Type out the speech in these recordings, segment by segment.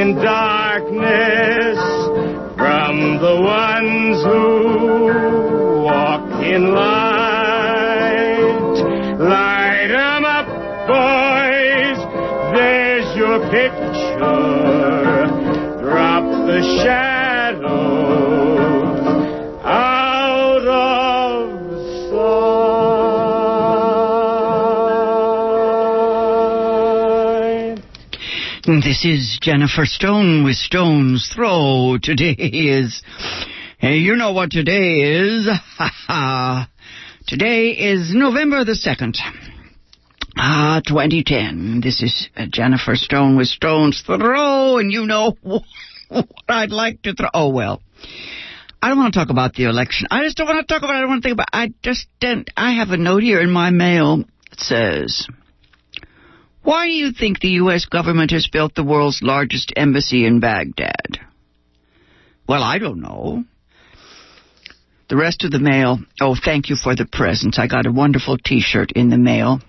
in darkness from the ones who walk in light. This is Jennifer Stone with Stone's Throw. Today is, hey, you know what today is. Today is November the 2nd. Ah, 2010. This is uh, Jennifer Stone with Stone's Throw, and you know what I'd like to throw. Oh, well. I don't want to talk about the election. I just don't want to talk about it. I don't want to think about it. I just don't. I have a note here in my mail that says, why do you think the U.S. government has built the world's largest embassy in Baghdad? Well, I don't know. The rest of the mail, oh, thank you for the presents. I got a wonderful t-shirt in the mail.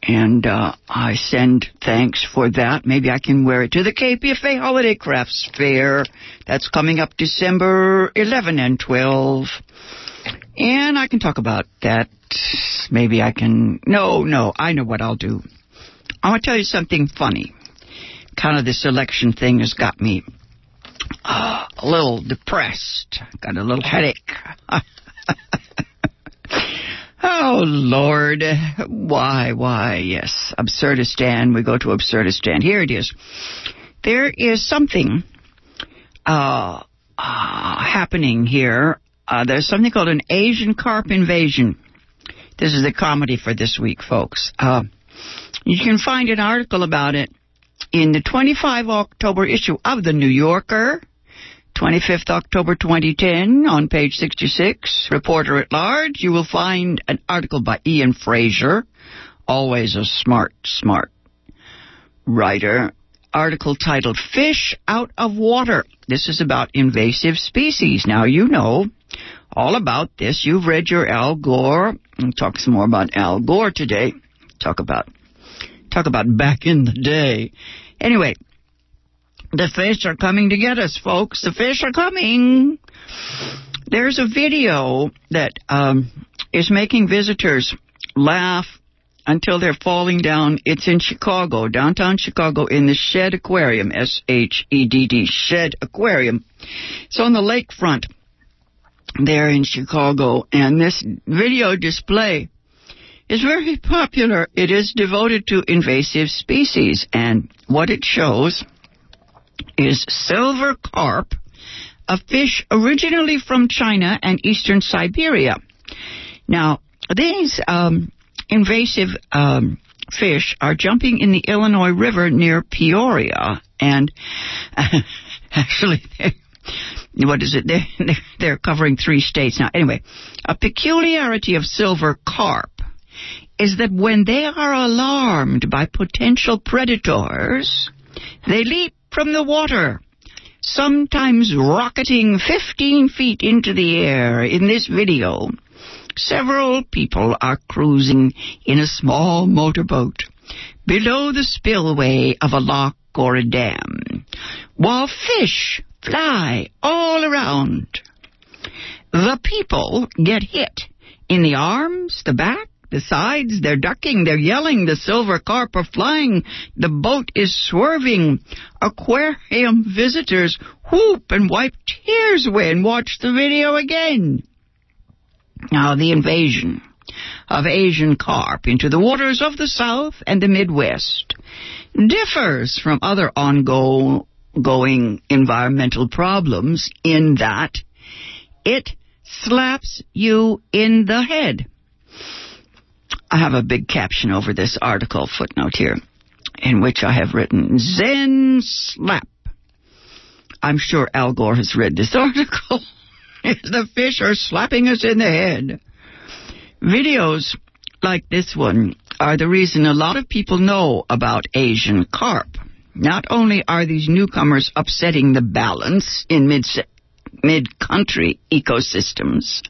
And uh, I send thanks for that. Maybe I can wear it to the KPFA Holiday Crafts Fair. That's coming up December 11 and 12. And I can talk about that. Maybe I can. No, no, I know what I'll do. I want to tell you something funny. Kind of this election thing has got me uh, a little depressed. Got a little headache. oh, Lord. Why, why? Yes, Absurdistan. We go to Absurdistan. Here it is. There is something uh, uh, happening here. Uh, there's something called an Asian carp invasion. This is the comedy for this week, folks. You can find an article about it in the 25 October issue of the New Yorker, 25th October 2010, on page 66, Reporter at Large. You will find an article by Ian Frazier, always a smart, smart writer. Article titled Fish Out of Water. This is about invasive species. Now, you know all about this. You've read your Al Gore. We'll talk some more about Al Gore today. Talk about talk about back in the day. Anyway, the fish are coming to get us, folks. The fish are coming. There's a video that um, is making visitors laugh until they're falling down. It's in Chicago, downtown Chicago, in the Shedd Aquarium, S H E D D, Shedd Aquarium. It's on the lakefront there in Chicago, and this video display is very popular. It is devoted to invasive species, and what it shows is silver carp, a fish originally from China and eastern Siberia. Now, these um, invasive um, fish are jumping in the Illinois River near Peoria, and actually, what is it? They're, they're covering three states now. Anyway, a peculiarity of silver carp is that when they are alarmed by potential predators, they leap from the water, sometimes rocketing 15 feet into the air. In this video, several people are cruising in a small motorboat below the spillway of a lock or a dam, while fish fly all around. The people get hit in the arms, the back, the sides. They're ducking, they're yelling. The silver carp are flying. The boat is swerving. Aquarium visitors whoop and wipe tears away and watch the video again. Now, the invasion of Asian carp into the waters of the South and the Midwest differs from other ongoing environmental problems in that it slaps you in the head. I have a big caption over this article footnote here. in which I have written Zen Slap. I'm sure Al Gore has read this article. the fish are slapping us in the head. Videos like this one are the reason a lot of people know about Asian carp. Not only are these newcomers upsetting the balance in mid mid-country ecosystems,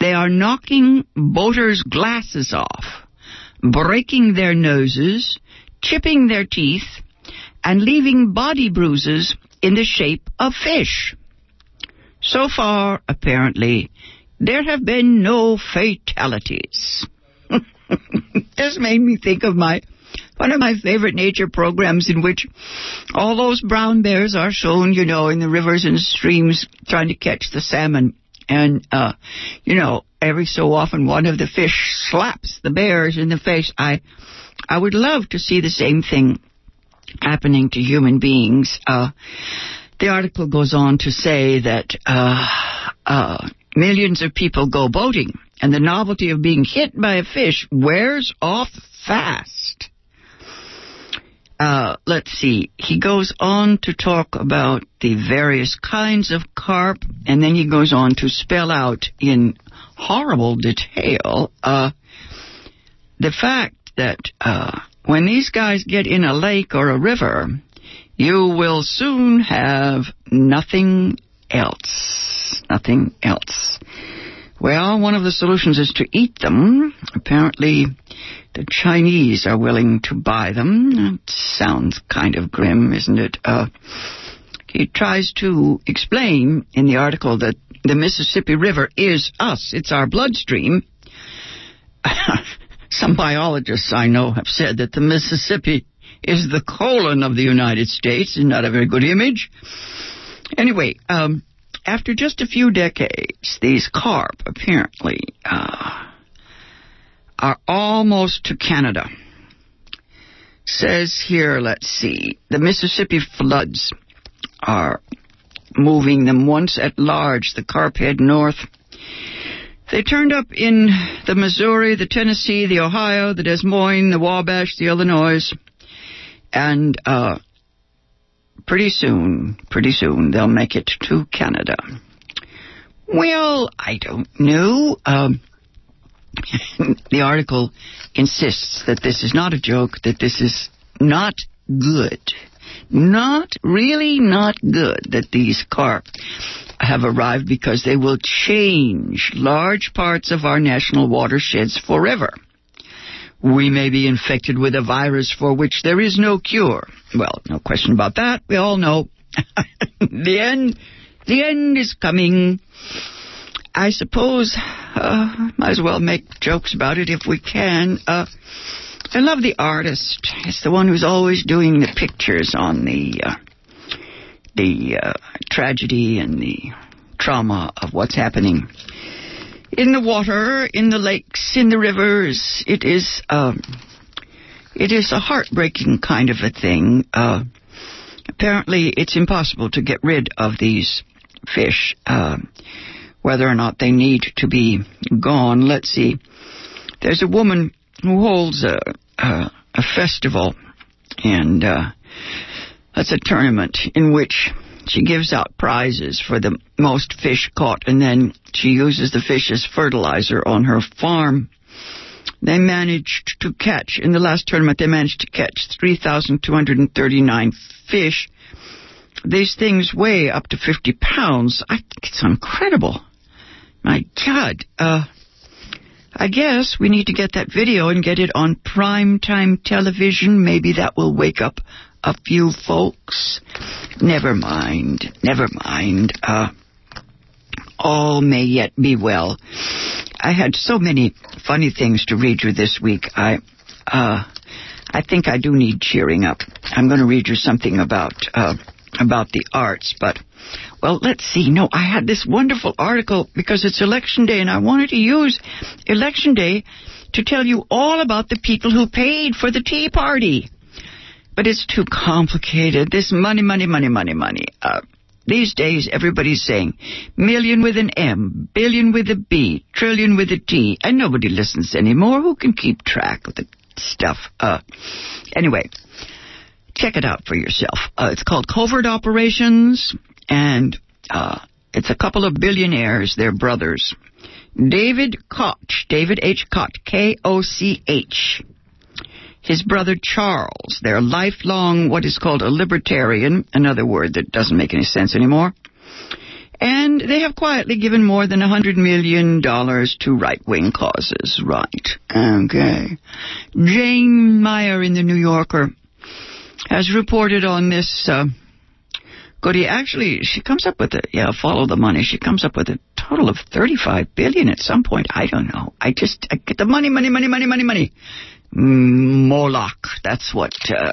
they are knocking boaters' glasses off, breaking their noses, chipping their teeth, and leaving body bruises in the shape of fish. So far, apparently, there have been no fatalities. this made me think of my one of my favorite nature programs in which all those brown bears are shown, you know, in the rivers and streams trying to catch the salmon. And, uh, you know, every so often one of the fish slaps the bears in the face. I, I would love to see the same thing happening to human beings. Uh, the article goes on to say that, uh, uh, millions of people go boating and the novelty of being hit by a fish wears off fast. Uh, let's see. He goes on to talk about the various kinds of carp, and then he goes on to spell out in horrible detail uh, the fact that uh, when these guys get in a lake or a river, you will soon have nothing else. Nothing else. Well, one of the solutions is to eat them. Apparently, the Chinese are willing to buy them. That sounds kind of grim, isn't it? Uh, he tries to explain in the article that the Mississippi River is us. It's our bloodstream. Some biologists I know have said that the Mississippi is the colon of the United States, and not a very good image. Anyway, um, after just a few decades, these carp apparently uh, are almost to Canada. Says here, let's see, the Mississippi floods are moving them once at large. The carp head north. They turned up in the Missouri, the Tennessee, the Ohio, the Des Moines, the Wabash, the Illinois, and uh, pretty soon, pretty soon, they'll make it to Canada. Well, I don't know. Um, the article insists that this is not a joke, that this is not good. Not, really not good that these carp have arrived because they will change large parts of our national watersheds forever. We may be infected with a virus for which there is no cure. Well, no question about that. We all know the end, the end is coming. I suppose uh, might as well make jokes about it if we can. Uh, I love the artist. It's the one who's always doing the pictures on the uh, the uh, tragedy and the trauma of what's happening in the water, in the lakes, in the rivers. It is um, it is a heartbreaking kind of a thing. Uh, apparently, it's impossible to get rid of these fish. Uh, whether or not they need to be gone. Let's see. There's a woman who holds a, a, a festival, and uh, that's a tournament in which she gives out prizes for the most fish caught, and then she uses the fish as fertilizer on her farm. They managed to catch, in the last tournament, they managed to catch 3,239 fish. These things weigh up to 50 pounds. I think it's incredible. My God, uh, I guess we need to get that video and get it on prime time television. Maybe that will wake up a few folks. Never mind, never mind. Uh, all may yet be well. I had so many funny things to read you this week. I, uh, I think I do need cheering up. I'm going to read you something about, uh, about the arts, but well, let's see. No, I had this wonderful article because it's election day and I wanted to use election day to tell you all about the people who paid for the Tea Party. But it's too complicated. This money, money, money, money, money. Uh, these days, everybody's saying million with an M, billion with a B, trillion with a T, and nobody listens anymore. Who can keep track of the stuff. Uh, anyway, check it out for yourself. Uh, it's called Covert Operations, and uh, it's a couple of billionaires. They're brothers. David Koch, David H. Koch, K O C H. His brother Charles, they're lifelong what is called a libertarian, another word that doesn't make any sense anymore. And they have quietly given more than a hundred million dollars to right-wing causes. Right. Okay. Jane Mayer in the New Yorker has reported on this, uh, Goody, actually, she comes up with a, yeah, follow the money. She comes up with a total of 35 billion at some point. I don't know. I just, I get the money, money, money, money, money, money. Moloch. That's what uh,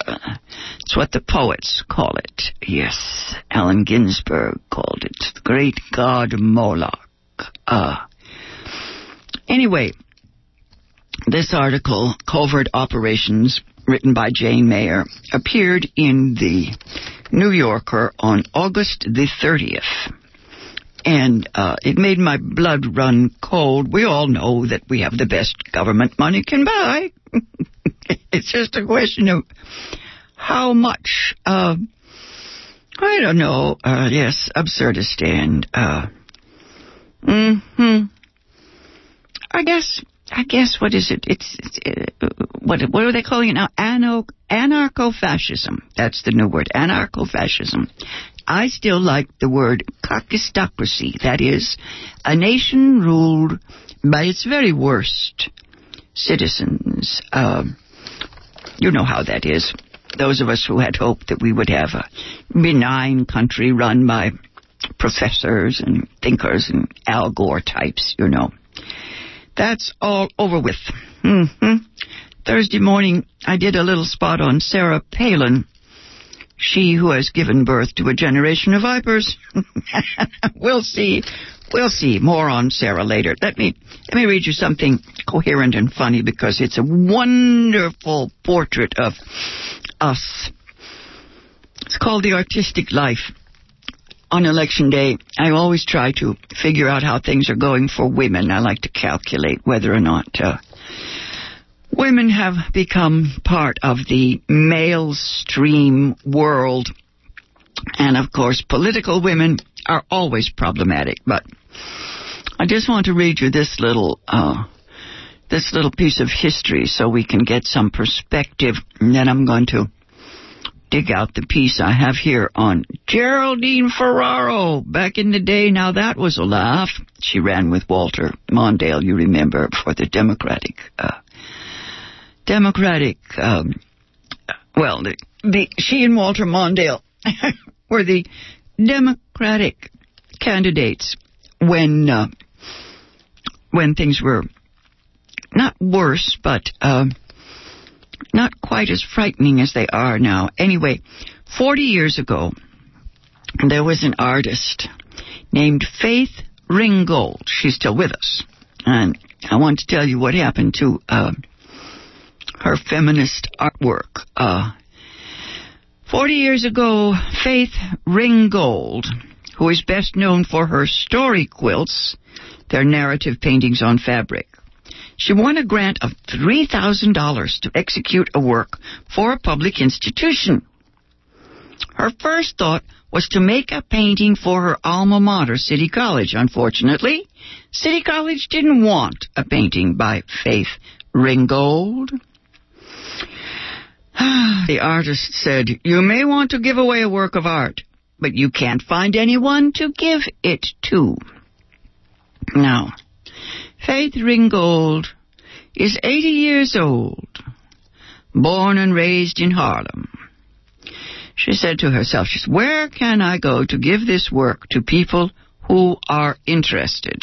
that's what the poets call it. Yes, Allen Ginsberg called it the great god Moloch. Uh, anyway, this article, Covert Operations, written by Jane Mayer, appeared in the New Yorker on August the 30th. And uh, it made my blood run cold. We all know that we have the best government money can buy. it's just a question of how much. Uh, I don't know. Uh, yes, Absurdistan. Uh, hmm I guess. I guess what is it? It's, it's uh, what what are they calling it now? Anarcho anarcho-fascism. That's the new word. Anarcho-fascism. I still like the word kakistocracy. That is, a nation ruled by its very worst citizens. Um, you know how that is. Those of us who had hoped that we would have a benign country run by professors and thinkers and Al Gore types, you know. That's all over with. Mm-hmm. Thursday morning, I did a little spot on Sarah Palin, she who has given birth to a generation of vipers. we'll see. We'll see. More on Sarah later. Let me let me read you something coherent and funny because it's a wonderful portrait of us. It's called The Artistic Life. On election day, I always try to figure out how things are going for women. I like to calculate whether or not uh, women have become part of the male stream world. And of course, political women are always problematic. But I just want to read you this little, uh, this little piece of history so we can get some perspective. And then I'm going to dig out the piece I have here on Geraldine Ferraro. Back in the day, now that was a laugh. She ran with Walter Mondale, you remember, for the Democratic uh, Democratic, um, well, the, the, she and Walter Mondale were the Democratic candidates when uh, when things were not worse, but uh, not quite as frightening as they are now. Anyway, 40 years ago, there was an artist named Faith Ringgold. She's still with us. And I want to tell you what happened to uh, her feminist artwork. Uh, Forty years ago, Faith Ringgold, who is best known for her story quilts, their narrative paintings on fabric, she won a grant of $3,000 to execute a work for a public institution. Her first thought was to make a painting for her alma mater, City College. Unfortunately, City College didn't want a painting by Faith Ringgold. the artist said, You may want to give away a work of art, but you can't find anyone to give it to. Now, Faith Ringgold is 80 years old, born and raised in Harlem. She said to herself, she said, Where can I go to give this work to people who are interested?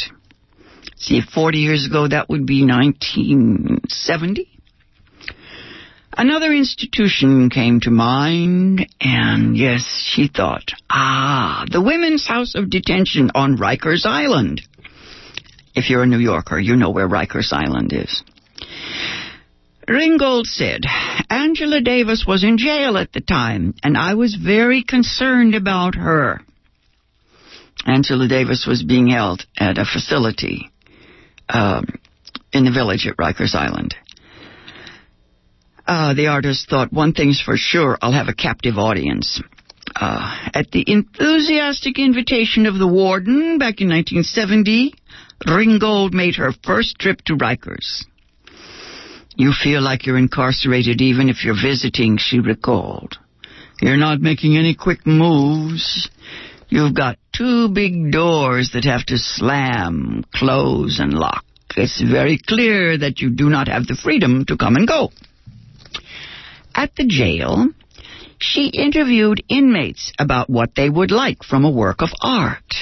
See, 40 years ago, that would be 1970. Another institution came to mind, and yes, she thought, ah, the Women's House of Detention on Rikers Island. If you're a New Yorker, you know where Rikers Island is. Ringgold said, Angela Davis was in jail at the time, and I was very concerned about her. Angela Davis was being held at a facility um, in the village at Rikers Island. Uh, the artist thought, one thing's for sure, I'll have a captive audience. Uh, at the enthusiastic invitation of the warden back in 1970, Ringgold made her first trip to Rikers. You feel like you're incarcerated even if you're visiting, she recalled. You're not making any quick moves. You've got two big doors that have to slam, close, and lock. It's very clear that you do not have the freedom to come and go. At the jail, she interviewed inmates about what they would like from a work of art.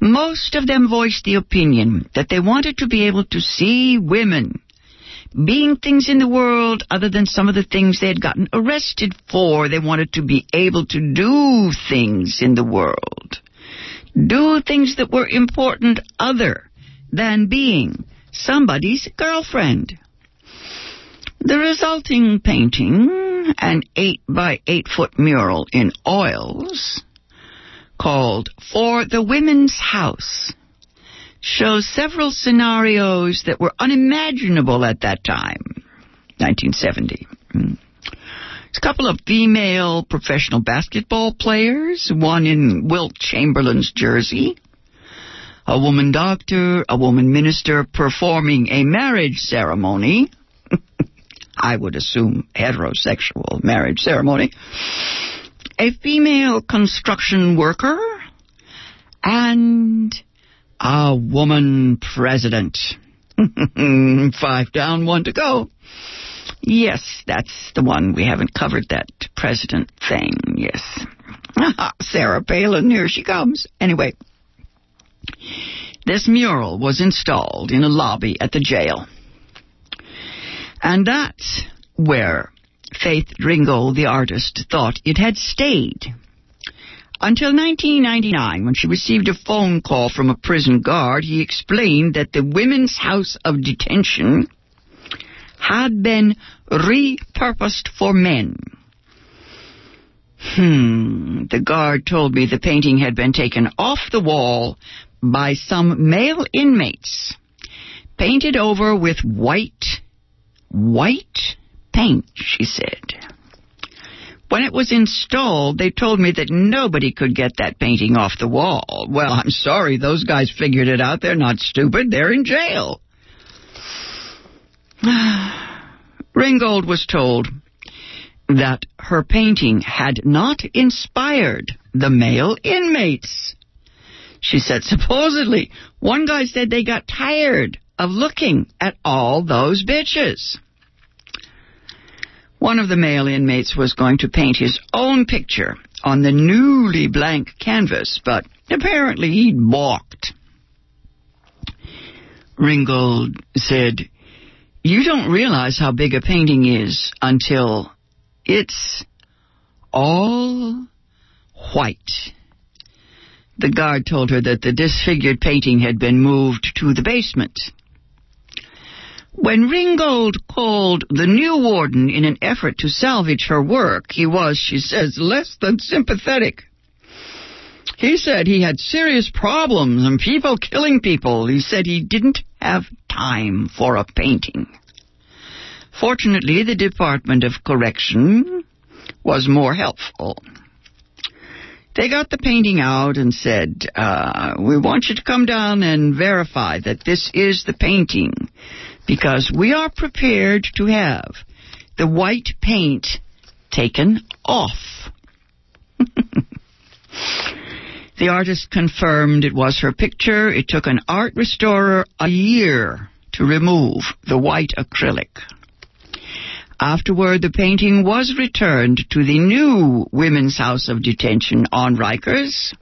Most of them voiced the opinion that they wanted to be able to see women being things in the world other than some of the things they had gotten arrested for. They wanted to be able to do things in the world. Do things that were important other than being somebody's girlfriend. The resulting painting, an 8 by 8 foot mural in oils, called For the Women's House, shows several scenarios that were unimaginable at that time, 1970. Hmm. It's a couple of female professional basketball players, one in Wilt Chamberlain's jersey, a woman doctor, a woman minister performing a marriage ceremony. I would assume heterosexual marriage ceremony. A female construction worker and a woman president. Five down, one to go. Yes, that's the one. We haven't covered that president thing. Yes. Sarah Palin, here she comes. Anyway, this mural was installed in a lobby at the jail. And that's where Faith Ringgold, the artist, thought it had stayed until 1999, when she received a phone call from a prison guard, he explained that the Women's House of Detention had been repurposed for men. Hmm. The guard told me the painting had been taken off the wall by some male inmates, painted over with white, white paint, she said. When it was installed, they told me that nobody could get that painting off the wall. Well, I'm sorry, those guys figured it out. They're not stupid. They're in jail. Ringgold was told that her painting had not inspired the male inmates. She said, supposedly, one guy said they got tired of looking at all those bitches. One of the male inmates was going to paint his own picture on the newly blank canvas, but apparently he'd balked. Ringgold said, You don't realize how big a painting is until it's all white. The guard told her that the disfigured painting had been moved to the basement. When Ringgold called the new warden in an effort to salvage her work, he was, she says, less than sympathetic. He said he had serious problems and people killing people. He said he didn't have time for a painting. Fortunately, the Department of Correction was more helpful. They got the painting out and said, uh, We want you to come down and verify that this is the painting because we are prepared to have the white paint taken off. the artist confirmed it was her picture. It took an art restorer a year to remove the white acrylic. Afterward, the painting was returned to the new Women's House of Detention on Rikers,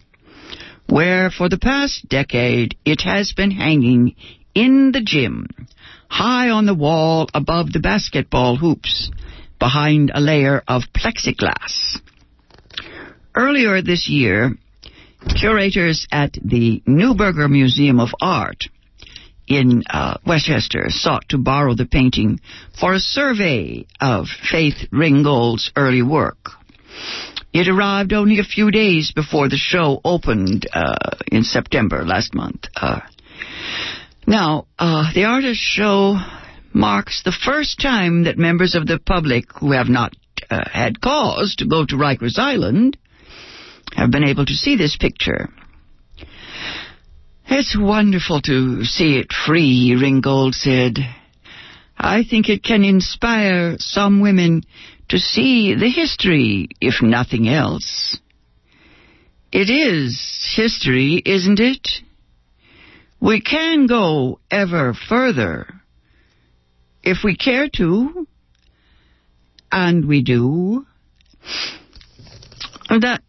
where for the past decade it has been hanging in the gym high on the wall above the basketball hoops, behind a layer of plexiglass. Earlier this year, curators at the Neuberger Museum of Art in uh, Westchester sought to borrow the painting for a survey of Faith Ringgold's early work. It arrived only a few days before the show opened uh, in September last month. Uh, now, uh, the artist show marks the first time that members of the public who have not uh, had cause to go to Rikers Island have been able to see this picture. It's wonderful to see it free, Ringgold said. I think it can inspire some women to see the history, if nothing else. It is history, isn't it? We can go ever further if we care to, and we do. That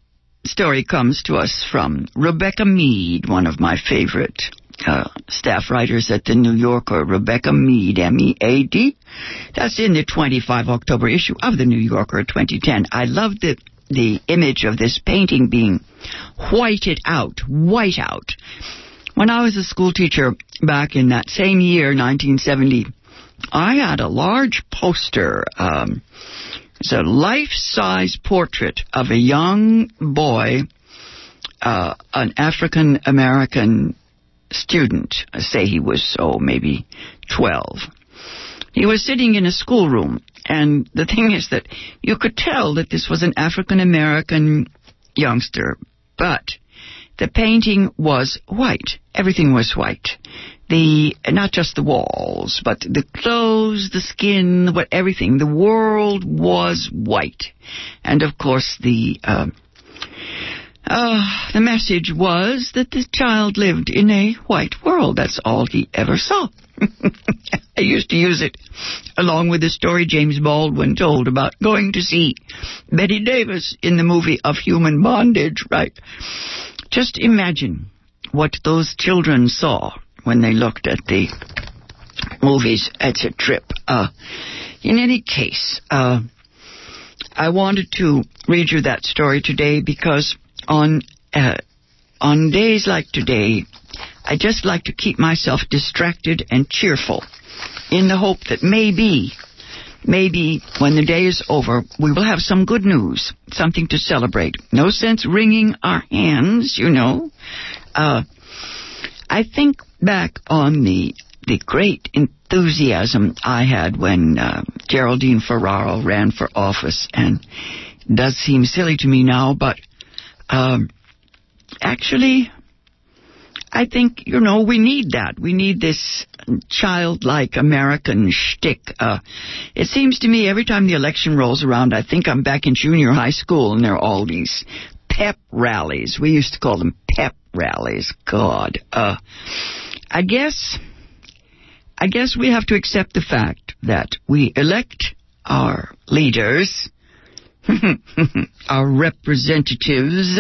story comes to us from Rebecca Mead, one of my favorite uh, staff writers at the New Yorker, Rebecca Mead, M-E-A-D. That's in the 25 October issue of the New Yorker 2010. I love the the image of this painting being whited out, white out. When I was a school teacher back in that same year, 1970, I had a large poster. Um, it's a life-size portrait of a young boy, uh, an African American student. I say he was oh, maybe 12. He was sitting in a schoolroom, and the thing is that you could tell that this was an African American youngster, but the painting was white. Everything was white. The not just the walls, but the clothes, the skin, what everything. The world was white, and of course the. Uh, uh, the message was that the child lived in a white world. That's all he ever saw. I used to use it along with the story James Baldwin told about going to see Bette Davis in the movie of human bondage, right? Just imagine what those children saw when they looked at the movies. It's a trip. Uh, in any case, uh, I wanted to read you that story today because on uh, on days like today, I just like to keep myself distracted and cheerful in the hope that maybe, maybe when the day is over, we will have some good news, something to celebrate. No sense wringing our hands, you know. Uh, I think back on the the great enthusiasm I had when uh, Geraldine Ferraro ran for office, and it does seem silly to me now, but um, actually, I think, you know, we need that. We need this childlike American shtick. Uh, it seems to me every time the election rolls around, I think I'm back in junior high school and there are all these pep rallies. We used to call them pep rallies. God. Uh, I guess, I guess we have to accept the fact that we elect our leaders our representatives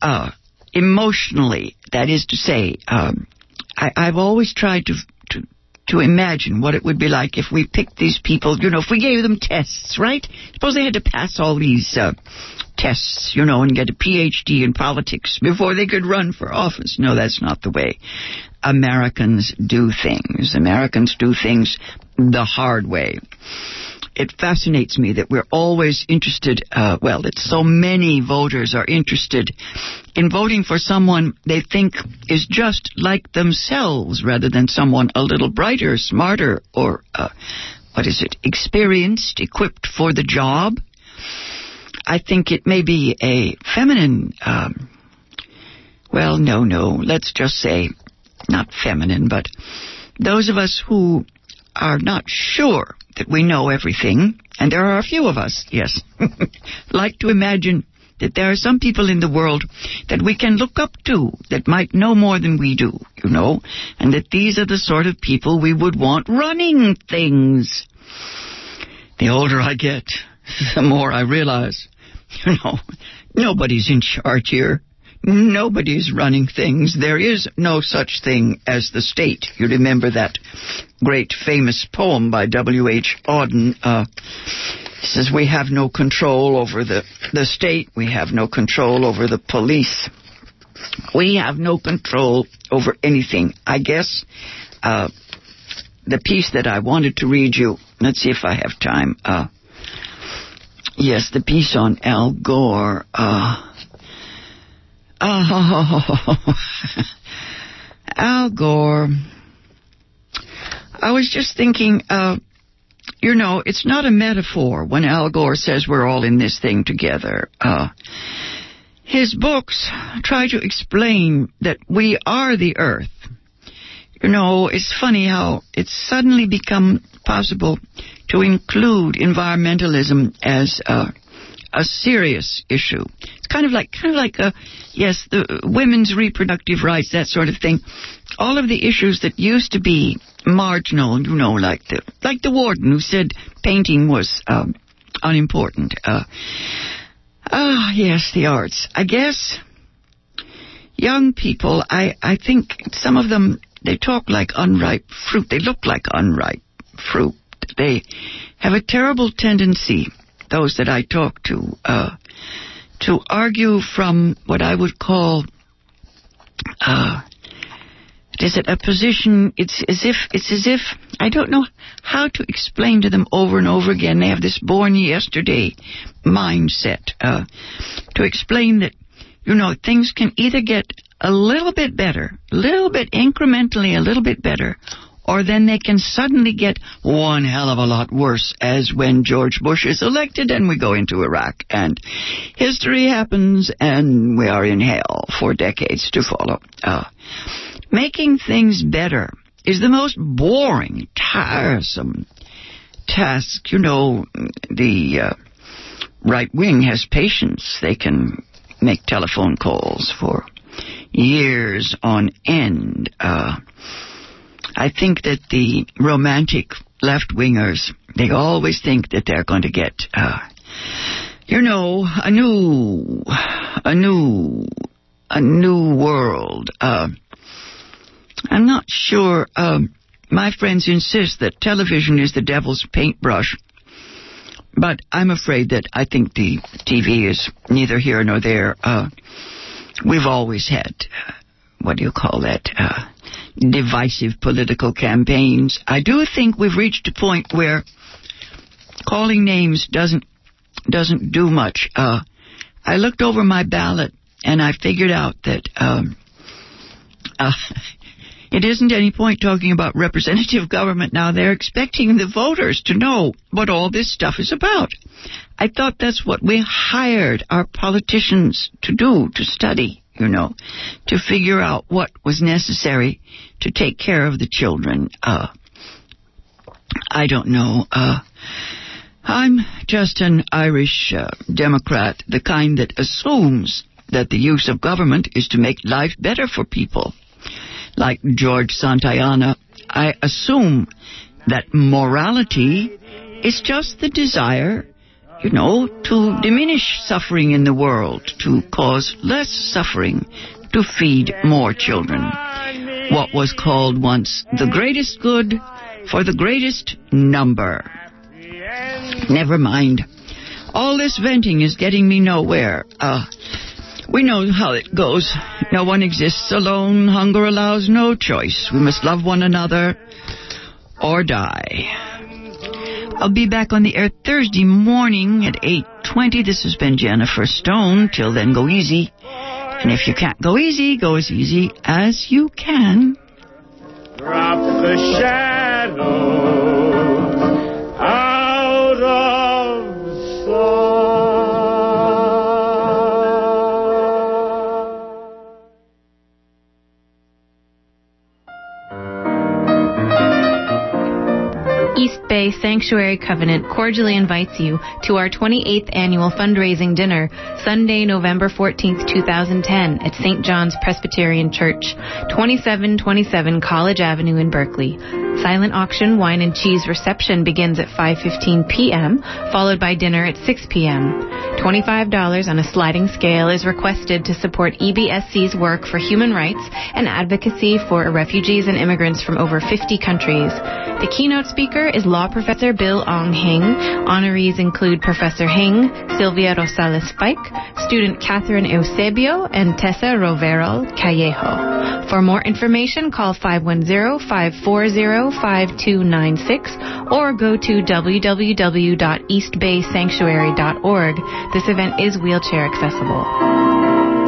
uh, emotionally. That is to say, um, I, I've always tried to, to to imagine what it would be like if we picked these people. You know, if we gave them tests, right? Suppose they had to pass all these uh, tests, you know, and get a PhD in politics before they could run for office. No, that's not the way Americans do things. Americans do things the hard way it fascinates me that we're always interested, uh, well, that so many voters are interested in voting for someone they think is just like themselves rather than someone a little brighter, smarter, or, uh, what is it, experienced, equipped for the job. I think it may be a feminine, um, well, no, no, let's just say not feminine, but those of us who are not sure that we know everything, and there are a few of us, yes, like to imagine that there are some people in the world that we can look up to that might know more than we do, you know, and that these are the sort of people we would want running things. The older I get, the more I realize, you know, nobody's in charge here. Nobody's running things. There is no such thing as the state. You remember that great famous poem by W.H. Auden. Uh, says, We have no control over the, the state. We have no control over the police. We have no control over anything. I guess uh, the piece that I wanted to read you, let's see if I have time. Uh, yes, the piece on Al Gore. Uh, Oh, Al Gore. I was just thinking, uh, you know, it's not a metaphor when Al Gore says we're all in this thing together. Uh, his books try to explain that we are the earth. You know, it's funny how it's suddenly become possible to include environmentalism as a, a serious issue. Kind of like, kind of like a, yes, the women's reproductive rights, that sort of thing. All of the issues that used to be marginal, you know, like the, like the warden who said painting was, um, unimportant. Uh, ah, yes, the arts. I guess young people, I, I think some of them, they talk like unripe fruit. They look like unripe fruit. They have a terrible tendency, those that I talk to, uh, to argue from what I would call, uh, is it a position? It's as if it's as if I don't know how to explain to them over and over again. They have this born yesterday mindset uh, to explain that you know things can either get a little bit better, a little bit incrementally, a little bit better, or then they can suddenly get one hell of a lot worse, as when George Bush is elected and we go into Iraq and history happens and we are in hell for decades to follow. Uh, making things better is the most boring, tiresome task. You know, the uh, right wing has patience. They can make telephone calls for years on end. Uh, I think that the romantic left wingers, they always think that they're going to get, uh, you know, a new, a new, a new world. Uh, I'm not sure. Um, my friends insist that television is the devil's paintbrush. But I'm afraid that I think the TV is neither here nor there. Uh, we've always had, uh, what do you call that? Divisive political campaigns. I do think we've reached a point where calling names doesn't doesn't do much. Uh, I looked over my ballot and I figured out that um, uh, it isn't any point talking about representative government now. They're expecting the voters to know what all this stuff is about. I thought that's what we hired our politicians to do, to study, you know, to figure out what was necessary to take care of the children. Uh, I don't know. Uh, I'm just an Irish uh, Democrat, the kind that assumes that the use of government is to make life better for people like George Santayana, I assume that morality is just the desire, you know, to diminish suffering in the world, to cause less suffering, to feed more children. What was called once the greatest good for the greatest number. Never mind. All this venting is getting me nowhere. Uh, we know how it goes. No one exists alone. Hunger allows no choice. We must love one another or die. I'll be back on the air Thursday morning at 8.20. This has been Jennifer Stone. Till then, go easy. And if you can't go easy, go as easy as you can. Drop the shadow. Bay Sanctuary Covenant cordially invites you to our 28th annual fundraising dinner, Sunday, November 14th, 2010, at St. John's Presbyterian Church, 2727 College Avenue in Berkeley. Silent auction, wine and cheese reception begins at 5:15 p.m., followed by dinner at 6 p.m. $25 on a sliding scale is requested to support EBSC's work for human rights and advocacy for refugees and immigrants from over 50 countries. The keynote speaker is law professor Bill Ong Hing. Honorees include Professor Hing, Sylvia Rosales Spike, student Catherine Eusebio, and Tessa Rovero Callejo. For more information, call 510-540-5296 or go to www.eastbaysanctuary.org. This event is wheelchair accessible.